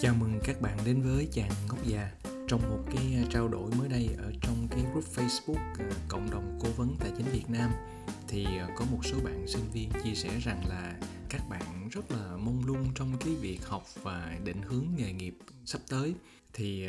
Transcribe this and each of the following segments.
Chào mừng các bạn đến với chàng ngốc già. Trong một cái à, trao đổi mới đây ở trong cái group Facebook à, cộng đồng cố vấn tài chính Việt Nam, thì à, có một số bạn sinh viên chia sẻ rằng là các bạn rất là mông lung trong cái việc học và định hướng nghề nghiệp sắp tới. Thì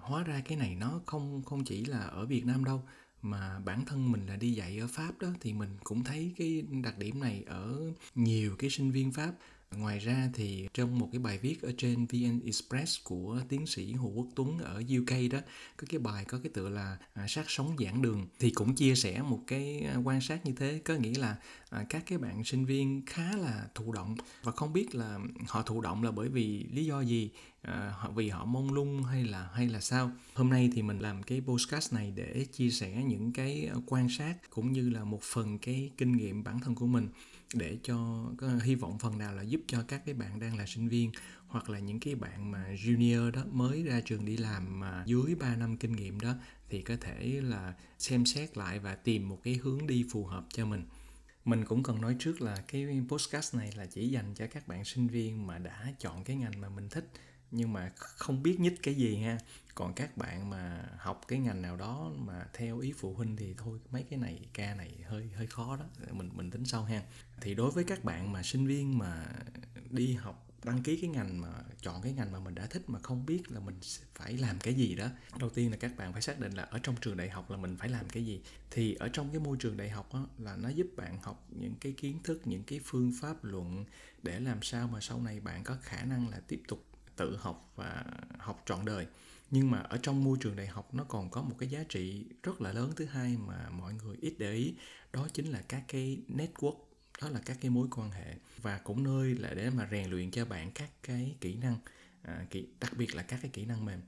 hóa ra cái này nó không không chỉ là ở Việt Nam đâu, mà bản thân mình là đi dạy ở Pháp đó, thì mình cũng thấy cái đặc điểm này ở nhiều cái sinh viên Pháp. Ngoài ra thì trong một cái bài viết ở trên VN Express của tiến sĩ Hồ Quốc Tuấn ở UK đó có cái bài có cái tựa là à, sát sống giảng đường thì cũng chia sẻ một cái à, quan sát như thế có nghĩa là à, các cái bạn sinh viên khá là thụ động. Và không biết là họ thụ động là bởi vì lý do gì à, vì họ mông lung hay là hay là sao? Hôm nay thì mình làm cái podcast này để chia sẻ những cái ờ, quan sát cũng như là một phần cái kinh nghiệm bản thân của mình để cho hy vọng phần nào là giúp cho các cái bạn đang là sinh viên hoặc là những cái bạn mà junior đó mới ra trường đi làm mà dưới 3 năm kinh nghiệm đó thì có thể là xem xét lại và tìm một cái hướng đi phù hợp cho mình. Mình cũng cần nói trước là cái podcast này là chỉ dành cho các bạn sinh viên mà đã chọn cái ngành mà mình thích nhưng mà không biết nhích cái gì ha. Còn các bạn mà học cái ngành nào đó mà theo ý phụ huynh thì thôi mấy cái này ca này hơi hơi khó đó. Mình mình tính sau ha. Thì đối với các bạn mà sinh viên mà đi học đăng ký cái ngành mà chọn cái ngành mà mình đã thích mà không biết là mình phải làm cái gì đó đầu tiên là các bạn phải xác định là ở trong trường đại học là mình phải làm cái gì. Thì ở trong cái môi trường đại học đó, là nó giúp bạn học những cái kiến thức những cái phương pháp luận để làm sao mà sau này bạn có khả năng là tiếp tục tự học và học trọn đời. Nhưng mà ở trong môi trường đại học nó còn có một cái giá trị rất là lớn. Thứ hai mà mọi người ít để ý đó chính là các cái network đó là các cái mối quan hệ và cũng nơi là để mà rèn luyện cho bạn các cái kỹ năng à, kỹ, đặc biệt là các cái kỹ năng mềm.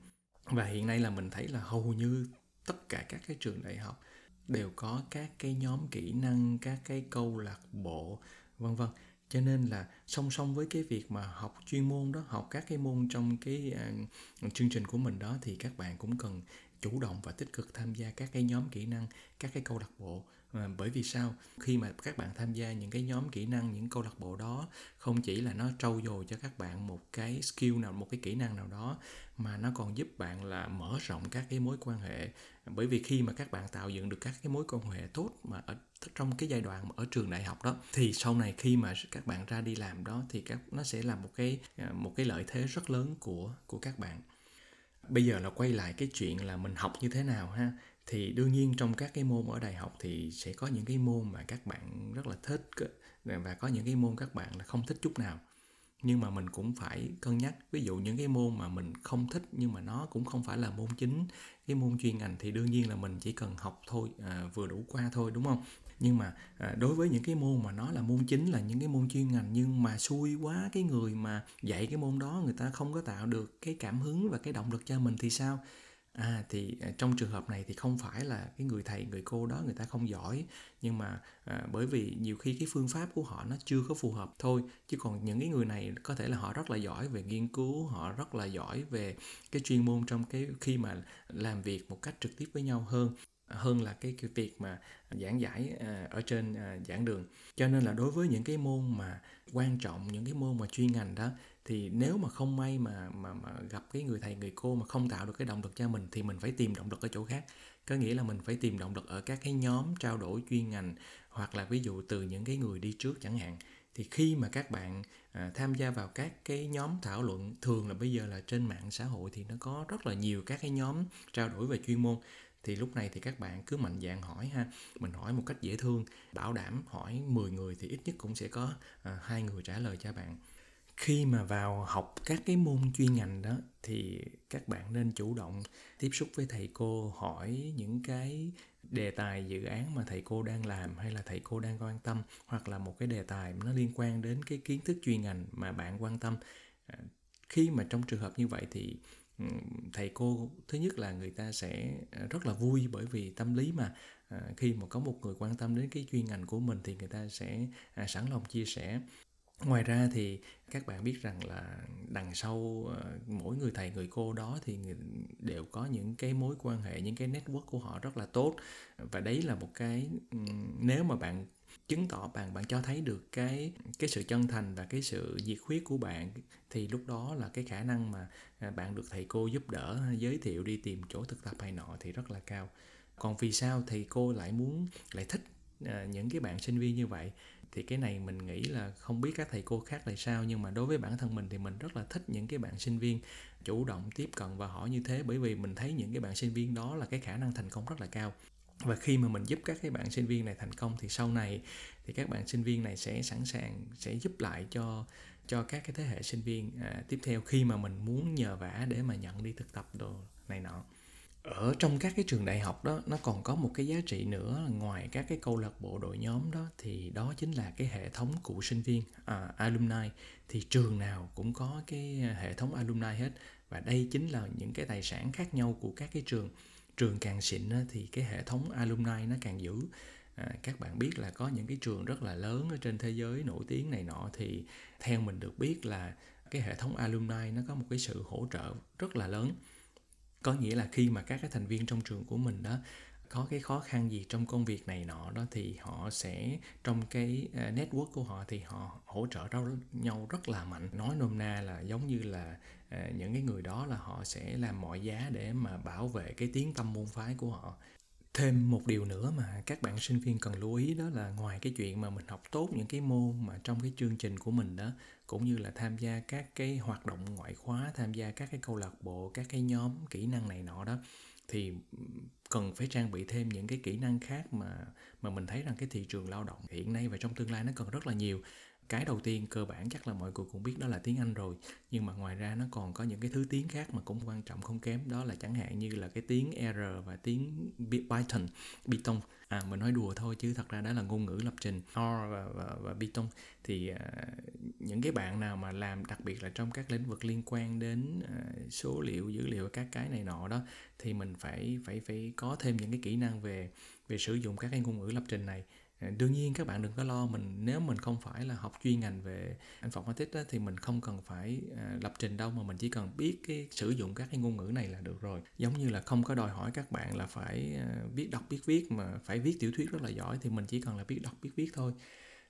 Và hiện nay là mình thấy là hầu như tất cả các cái trường đại học đều có các cái nhóm kỹ năng các cái câu lạc bộ vân vân cho nên là song song với cái việc mà học chuyên môn đó học các cái môn trong cái uh, chương trình của mình đó thì các bạn cũng cần chủ động và tích cực tham gia các cái nhóm kỹ năng các cái câu lạc bộ à, bởi vì sao? Khi mà các bạn tham gia những cái nhóm kỹ năng những câu lạc bộ đó không chỉ là nó trau dồi cho các bạn một cái skill nào một cái kỹ năng nào đó mà nó còn giúp bạn là mở rộng các cái mối quan hệ. Bởi vì khi mà các bạn tạo dựng được các cái mối quan hệ tốt mà ở trong cái giai đoạn mà ở trường đại học đó thì sau này khi mà các bạn ra đi làm đó thì các nó sẽ là một cái à, một cái lợi thế rất lớn của của các bạn. Bây giờ là quay lại cái chuyện là mình học như thế nào ha? Thì đương nhiên trong các cái môn ở đại học thì sẽ có những cái môn mà các bạn rất là thích và có những cái môn các bạn là không thích chút nào. Nhưng mà mình cũng phải cân nhắc ví dụ những cái môn mà mình không thích nhưng mà nó cũng không phải là môn chính cái môn chuyên ngành thì đương nhiên là mình chỉ cần học thôi à, vừa đủ qua thôi đúng không? Nhưng mà à, đối với những cái môn mà nó là môn chính là những cái môn chuyên ngành nhưng mà xui quá cái người mà dạy cái môn đó người ta không có tạo được cái cảm hứng và cái động lực cho mình thì sao? À thì à, trong trường hợp này thì không phải là cái người thầy người cô đó người ta không giỏi nhưng mà à, bởi vì nhiều khi cái phương pháp của họ nó chưa có phù hợp thôi. Chứ còn những cái người này có thể là họ rất là giỏi về nghiên cứu họ rất là giỏi về cái chuyên môn trong cái khi mà làm việc một cách trực tiếp với nhau hơn hơn là cái, cái việc mà giảng giải à, ở trên à, giảng đường. Cho nên là đối với những cái môn mà quan trọng những cái môn mà chuyên ngành đó thì nếu mà không may mà mà mà gặp cái người thầy người cô mà không tạo được cái động lực cho mình thì mình phải tìm động lực ở chỗ khác. Có nghĩa là mình phải tìm động lực ở các cái nhóm trao đổi chuyên ngành hoặc là ví dụ từ những cái người đi trước chẳng hạn. Thì khi mà các bạn à, tham gia vào các cái nhóm thảo luận thường là bây giờ là trên mạng xã hội thì nó có rất là nhiều các cái nhóm trao đổi về chuyên môn. Thì lúc này thì các bạn cứ mạnh dạn hỏi ha. Mình hỏi một cách dễ thương bảo đảm hỏi 10 người thì ít nhất cũng sẽ có à, hai người trả lời cho bạn khi mà vào học các cái môn chuyên ngành đó, thì các bạn nên chủ động tiếp xúc với thầy cô, hỏi những cái đề tài dự án mà thầy cô đang làm hay là thầy cô đang quan tâm, hoặc là một cái đề tài nó liên quan đến cái kiến thức chuyên ngành mà bạn quan tâm. À, khi mà trong trường hợp như vậy thì ừ, thầy cô, thứ nhất là người ta sẽ à, rất là vui bởi vì tâm lý mà à, khi mà có một người quan tâm đến cái chuyên ngành của mình thì người ta sẽ sẵn lòng chia sẻ ngoài ra thì các bạn biết rằng là đằng sau ờ, mỗi người thầy, người cô đó thì đều có những cái mối quan hệ, những cái network của họ rất là tốt. Và đấy là một cái nếu mà bạn chứng tỏ bạn bạn cho thấy được cái cái sự chân thành và cái sự nhiệt huyết của bạn, thì lúc đó là cái khả năng mà à, bạn được thầy cô giúp đỡ, giới thiệu đi tìm chỗ thực tập hay nọ thì rất là cao. Còn vì sao thầy cô lại muốn, lại thích ờ, những cái bạn sinh viên như vậy? Thì cái này mình nghĩ là không biết các thầy cô khác là sao nhưng mà đối với bản thân mình thì mình rất là thích những cái bạn sinh viên chủ động tiếp cận và hỏi như thế bởi vì mình thấy những cái bạn sinh viên đó là cái khả năng thành công rất là cao. Và khi mà mình giúp các cái bạn sinh viên này thành công thì sau này thì các bạn sinh viên này sẽ sẵn sàng sẽ giúp lại cho cho các cái thế hệ sinh viên à, tiếp theo khi mà mình muốn nhờ vả để mà nhận đi thực tập đồ này nọ ở trong các cái trường đại học đó nó còn có một cái giá trị nữa ngoài các cái câu lạc bộ đội nhóm đó thì đó chính là cái hệ thống cựu sinh viên à, alumni. Thì trường nào cũng có cái hệ thống alumni hết. Và đây chính là những cái tài sản khác nhau của các cái trường. Trường càng xịn thì cái hệ thống alumni nó càng giữ à, các bạn biết là có những cái trường rất là lớn ở trên thế giới nổi tiếng này nọ thì theo mình được biết là cái hệ thống alumni nó có một cái sự hỗ trợ rất là lớn có nghĩa là khi mà các cái thành viên trong trường của mình đó có cái khó khăn gì trong công việc này nọ đó thì họ sẽ, trong cái ờ, network của họ thì họ hỗ trợ nhau rất là mạnh. Nói nôm na là giống như là ờ, những cái người đó là họ sẽ làm mọi giá để mà bảo vệ cái tiếng tâm môn phái của họ thêm một điều nữa mà các bạn sinh viên cần lưu ý, đó là ngoài cái chuyện mà mình học tốt những cái môn mà trong cái chương trình của mình đó, cũng như là tham gia các cái hoạt động ngoại khóa, tham gia các cái câu lạc bộ, các cái nhóm kỹ năng này nọ đó, thì cần phải trang bị thêm những cái kỹ năng khác mà mà mình thấy rằng cái thị trường lao động hiện nay và trong tương lai nó cần rất là nhiều cái đầu tiên cơ bản chắc là mọi người cũng biết đó là tiếng Anh rồi. Nhưng mà ngoài ra nó còn có những cái thứ tiếng khác mà cũng quan trọng không kém. Đó là chẳng hạn như là cái tiếng R và tiếng Python Python. À mình nói đùa thôi chứ thật ra đó là ngôn ngữ lập trình. R và, và, và Python. Thì à, những cái bạn nào mà làm đặc biệt là trong các lĩnh vực liên quan đến à, số liệu dữ liệu các cái này nọ đó thì mình phải phải phải có thêm những cái kỹ năng về về sử dụng các cái ngôn ngữ lập trình này. Ờ, đương nhiên các bạn đừng có lo mình nếu mình không phải là học chuyên ngành về informatics đó, thì mình không cần phải à, lập trình đâu mà mình chỉ cần biết cái sử dụng các cái ngôn ngữ này là được rồi. Giống như là không có đòi hỏi các bạn là phải à, biết đọc biết viết mà phải viết tiểu thuyết rất là giỏi thì mình chỉ cần là biết đọc biết viết thôi.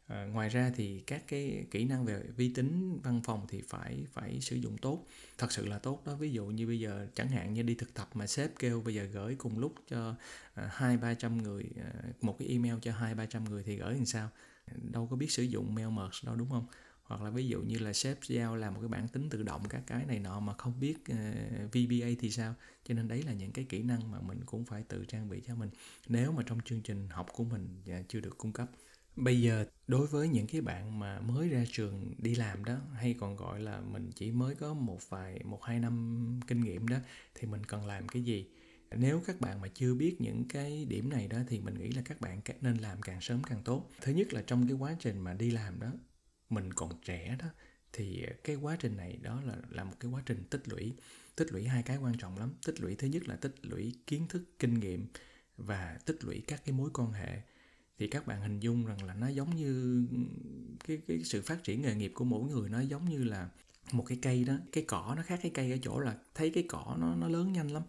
À, ngoài ra thì các cái kỹ năng về vi tính văn phòng thì phải phải sử dụng tốt. Thật sự là tốt đó. Ví dụ như bây giờ chẳng hạn như đi thực tập mà sếp kêu bây giờ gửi cùng lúc cho ờ, hai ba trăm người à, một cái email cho hai ba trăm người thì gửi làm sao? Đâu có biết sử dụng mail merge đâu đúng không? Hoặc là ví dụ như là sếp giao làm một cái bản tính tự động các cái này nọ mà không biết uh, VBA thì sao? Cho nên đấy là những cái kỹ năng mà mình cũng phải tự trang bị cho mình. Nếu mà trong chương trình học của mình chưa được cung cấp bây giờ đối với những cái bạn mà mới ra trường đi làm đó, hay còn gọi là mình chỉ mới có một vài, một, hai năm kinh nghiệm đó, thì mình cần làm cái gì? Nếu các bạn mà chưa biết những cái điểm này đó, thì mình nghĩ là các bạn nên làm càng sớm càng tốt. Thứ nhất là trong cái quá trình mà đi làm đó, mình còn trẻ đó, thì cái quá trình này đó là là một cái quá trình tích lũy tích lũy hai cái quan trọng lắm. Tích lũy thứ nhất là tích lũy kiến thức, kinh nghiệm và tích lũy các cái mối quan hệ thì các bạn hình dung rằng là nó giống như, cái cái sự phát triển nghề nghiệp của mỗi người nó giống như là một cái cây đó. Cái cỏ nó khác cái cây ở chỗ là thấy cái cỏ nó nó lớn nhanh lắm.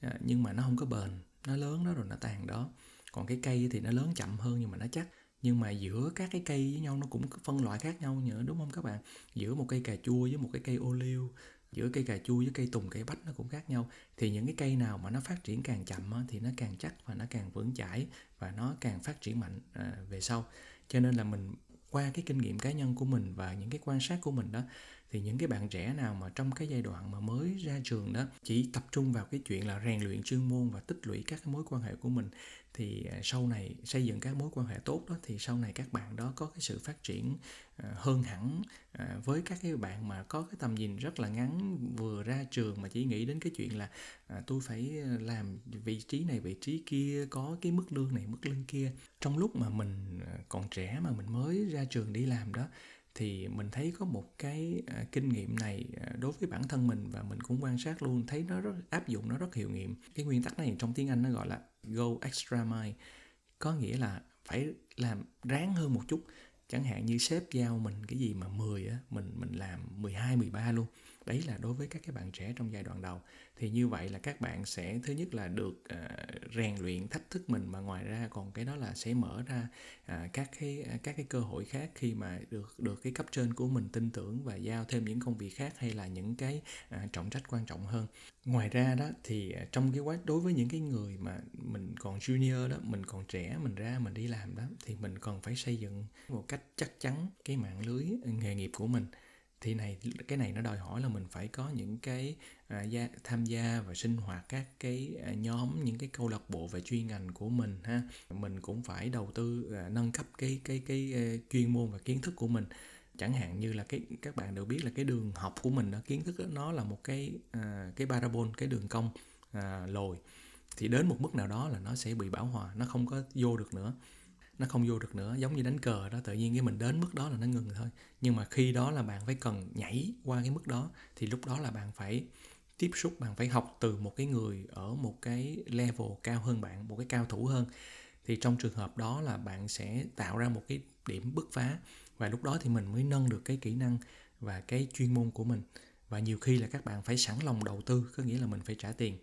À, nhưng mà nó không có bền, nó lớn đó rồi nó tàn đó. Còn cái cây thì nó lớn chậm hơn nhưng mà nó chắc. Nhưng mà giữa các cái cây với nhau nó cũng phân loại khác nhau nữa, đúng không các bạn? Giữa một cây cà chua với một cái cây ô liu giữa cây cà chua với cây tùng cây bách nó cũng khác nhau. Thì những cái cây nào mà nó phát triển càng chậm á, thì nó càng chắc và nó càng vững chãi và nó càng phát triển mạnh à, về sau. Cho nên là mình qua cái kinh nghiệm cá nhân của mình và những cái quan sát của mình đó thì những cái bạn trẻ nào mà trong cái giai đoạn mà mới ra trường đó chỉ tập trung vào cái chuyện là rèn luyện chuyên môn và tích lũy các cái mối quan hệ của mình thì à, sau này xây dựng các mối quan hệ tốt đó, thì sau này các bạn đó có cái sự phát triển à, hơn hẳn à, với các cái bạn mà có cái tầm nhìn rất là ngắn, vừa ra trường mà chỉ nghĩ đến cái chuyện là tôi phải làm vị trí này, vị trí kia, có cái mức lương này, mức lương kia. Trong lúc mà mình còn trẻ mà mình mới ra trường đi làm đó, thì mình thấy có một cái kinh nghiệm này đối với bản thân mình và mình cũng quan sát luôn, thấy nó rất, áp dụng nó rất hiệu nghiệm. Cái nguyên tắc này trong tiếng anh nó gọi là go extra mile. Có nghĩa là phải làm ráng hơn một chút. Chẳng hạn như sếp giao mình cái gì mà 10 á, mình mình làm 12 13 luôn đấy là đối với các cái bạn trẻ trong giai đoạn đầu. Thì như vậy là các bạn sẽ thứ nhất là được uh, rèn luyện thách thức mình mà ngoài ra còn cái đó là sẽ mở ra uh, các cái à, các cái cơ hội khác khi mà được được cái cấp trên của mình tin tưởng và giao thêm những công việc khác hay là những cái uh, trọng trách quan trọng hơn. Ngoài ra đó thì trong cái quá đối với những cái người mà mình còn junior đó mình còn trẻ mình ra mình đi làm đó thì mình còn phải xây dựng một cách chắc chắn cái mạng lưới nghề nghiệp của mình thì này cái này nó đòi hỏi là mình phải có những cái à, gia, tham gia và sinh hoạt các cái à, nhóm những cái câu lạc bộ về chuyên ngành của mình ha. Mình cũng phải đầu tư à, nâng cấp cái cái cái à, chuyên môn và kiến thức của mình. Chẳng hạn như là cái các bạn đều biết là cái đường học của mình đó kiến thức đó, nó là một cái à, cái parabol cái đường cong à, lồi. Thì đến một mức nào đó là nó sẽ bị bão hòa nó không có vô được nữa nó không vô được nữa giống như đánh cờ đó tự nhiên cái mình đến mức đó là nó ngừng thôi. Nhưng mà khi đó là bạn phải cần nhảy qua cái mức đó thì lúc đó là bạn phải tiếp xúc bạn phải học từ một cái người ở một cái level cao hơn bạn một cái cao thủ hơn. Thì trong trường hợp đó là bạn sẽ tạo ra một cái điểm bứt phá và lúc đó thì mình mới nâng được cái kỹ năng và cái chuyên môn của mình. Và nhiều khi là các bạn phải sẵn lòng đầu tư có nghĩa là mình phải trả tiền.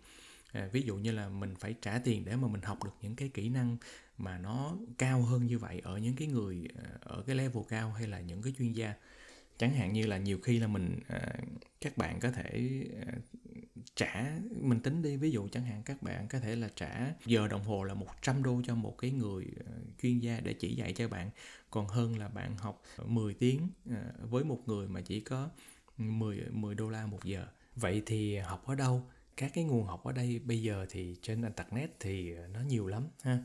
À, ví dụ như là mình phải trả tiền để mà mình học được những cái kỹ năng mà nó cao hơn như vậy ở những cái người ờ, ở cái level cao hay là những cái chuyên gia? Chẳng hạn như là nhiều khi là mình ờ, các bạn có thể ờ, trả mình tính đi. Ví dụ chẳng hạn các bạn có thể là trả giờ đồng hồ là 100 đô cho một cái người chuyên gia để chỉ dạy cho bạn. Còn hơn là bạn học 10 tiếng với một người mà chỉ có 10 10 đô la một giờ. Vậy thì học ở đâu? Các cái nguồn học ở đây bây giờ thì trên internet thì nó nhiều lắm ha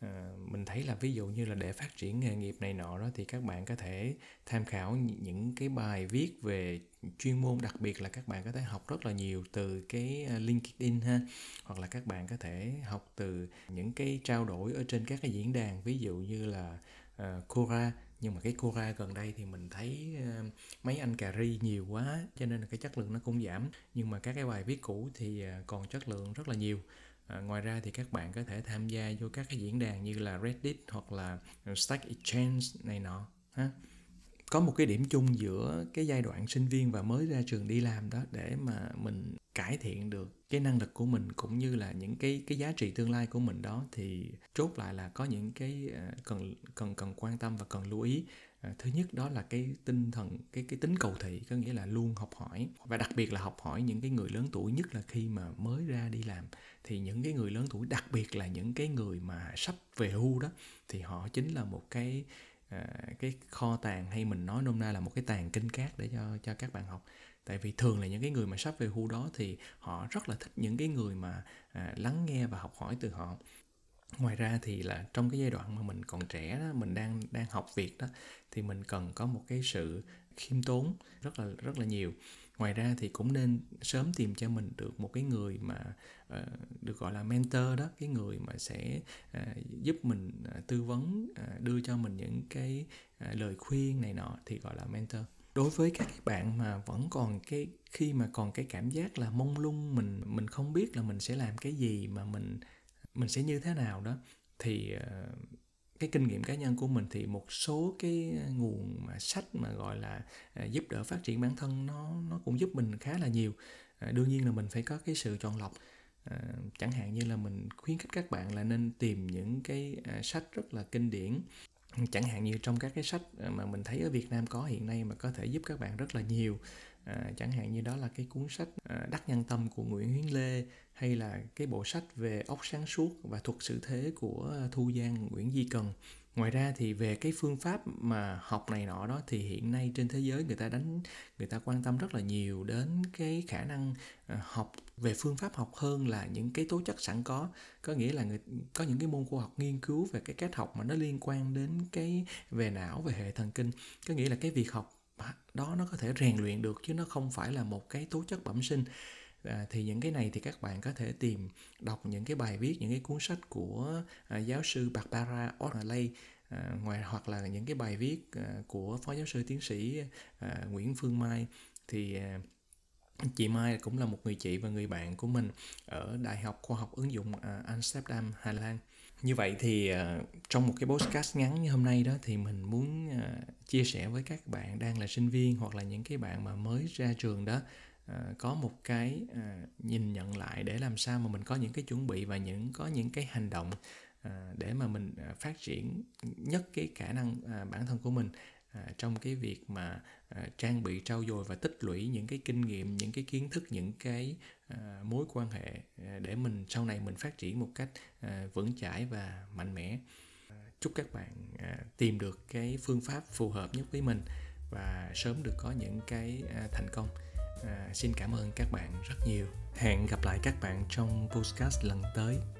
à, mình thấy là ví dụ như là để phát triển nghề nghiệp này nọ đó thì các bạn có thể tham khảo những cái bài viết về chuyên môn đặc biệt là các bạn có thể học rất là nhiều từ cái ờ, LinkedIn ha. Hoặc là các bạn có thể học từ những cái trao đổi ở trên các cái diễn đàn ví dụ như là uh, Quora. Nhưng mà cái Quora gần đây thì mình thấy uh, mấy anh cà ri nhiều quá cho nên là cái chất lượng nó cũng giảm. Nhưng mà các cái bài viết cũ thì uh, còn chất lượng rất là nhiều. À, ngoài ra thì các bạn có thể tham gia vô các cái diễn đàn như là Reddit hoặc là Stack Exchange này nọ ha. Có một cái điểm chung giữa cái giai đoạn sinh viên và mới ra trường đi làm đó để mà mình cải thiện được cái năng lực của mình cũng như là những cái cái giá trị tương lai của mình đó thì chốt lại là có những cái à, cần cần cần quan tâm và cần lưu ý à, thứ nhất đó là cái tinh thần cái cái tính cầu thị có nghĩa là luôn học hỏi. Và đặc biệt là học hỏi những cái người lớn tuổi nhất là khi mà mới ra đi làm. Thì những cái người lớn tuổi đặc biệt là những cái người mà sắp về hưu đó thì họ chính là một cái à, cái kho tàng hay mình nói nôm na là một cái tàng kinh cát để cho cho các bạn học. Tại vì thường là những cái người mà sắp về hưu đó thì họ rất là thích những cái người mà à, lắng nghe và học hỏi từ họ ngoài ra thì là trong cái giai đoạn mà mình còn trẻ đó mình đang đang học việc đó thì mình cần có một cái sự khiêm tốn rất là rất là nhiều. Ngoài ra thì cũng nên sớm tìm cho mình được một cái người mà uh, được gọi là mentor đó cái người mà sẽ uh, giúp mình uh, tư vấn uh, đưa cho mình những cái uh, lời khuyên này nọ thì gọi là mentor. Đối với các bạn mà vẫn còn cái khi mà còn cái cảm giác là mông lung mình mình không biết là mình sẽ làm cái gì mà mình mình sẽ như thế nào đó, thì ờ, cái kinh nghiệm cá nhân của mình thì một số cái nguồn mà sách mà, gọi là ờ, giúp đỡ phát triển bản thân nó nó cũng giúp mình khá là nhiều. Ờ, đương nhiên là mình phải có cái sự chọn lọc. Chẳng hạn như là mình khuyến khích các bạn là nên tìm những cái sách rất là kinh điển. Chẳng hạn như trong các cái sách mà mình thấy ở Việt Nam có hiện nay mà có thể giúp các bạn rất là nhiều à, chẳng hạn như đó là cái cuốn sách à, đắc nhân tâm của Nguyễn Huyến Lê hay là cái bộ sách về ốc sáng suốt và thuật sự thế của Thu Giang Nguyễn Di Cần. Ngoài ra thì về cái phương pháp mà học này nọ đó thì hiện nay trên thế giới người ta đánh người ta quan tâm rất là nhiều đến cái khả năng à, học về phương pháp học hơn là những cái tố chất sẵn có. Có nghĩa là người có những cái môn khoa học nghiên cứu về cái cách học mà nó liên quan đến cái về não về hệ thần kinh. Có nghĩa là cái việc học đó nó có thể rèn luyện được chứ nó không phải là một cái tố chất bẩm sinh. À, thì những cái này thì các bạn có thể tìm đọc những cái bài viết những cái cuốn sách của à, giáo sư Barbara O'Reilly à, ngoài hoặc là những cái bài viết à, của phó giáo sư tiến sĩ à, Nguyễn Phương Mai. Thì à, chị Mai cũng là một người chị và người bạn của mình ở Đại học Khoa học ứng dụng à, Amsterdam, Hà Lan. Như vậy thì à, trong một cái podcast ngắn như hôm nay đó thì mình muốn à, chia sẻ với các bạn đang là sinh viên hoặc là những cái bạn mà mới ra trường đó có một cái nhìn nhận lại để làm sao mà mình có những cái chuẩn bị và những có những cái hành động để mà mình phát triển nhất cái khả năng bản thân của mình à, trong cái việc mà à, trang bị trau dồi và tích lũy những cái kinh nghiệm những cái kiến thức những cái à, mối quan hệ à, để mình sau này mình phát triển một cách à, vững chãi và mạnh mẽ. À, chúc các bạn à, tìm được cái phương pháp phù hợp nhất với mình và sớm được có những cái à, thành công. À, xin cảm ơn các bạn rất nhiều. Hẹn gặp lại các bạn trong podcast lần tới.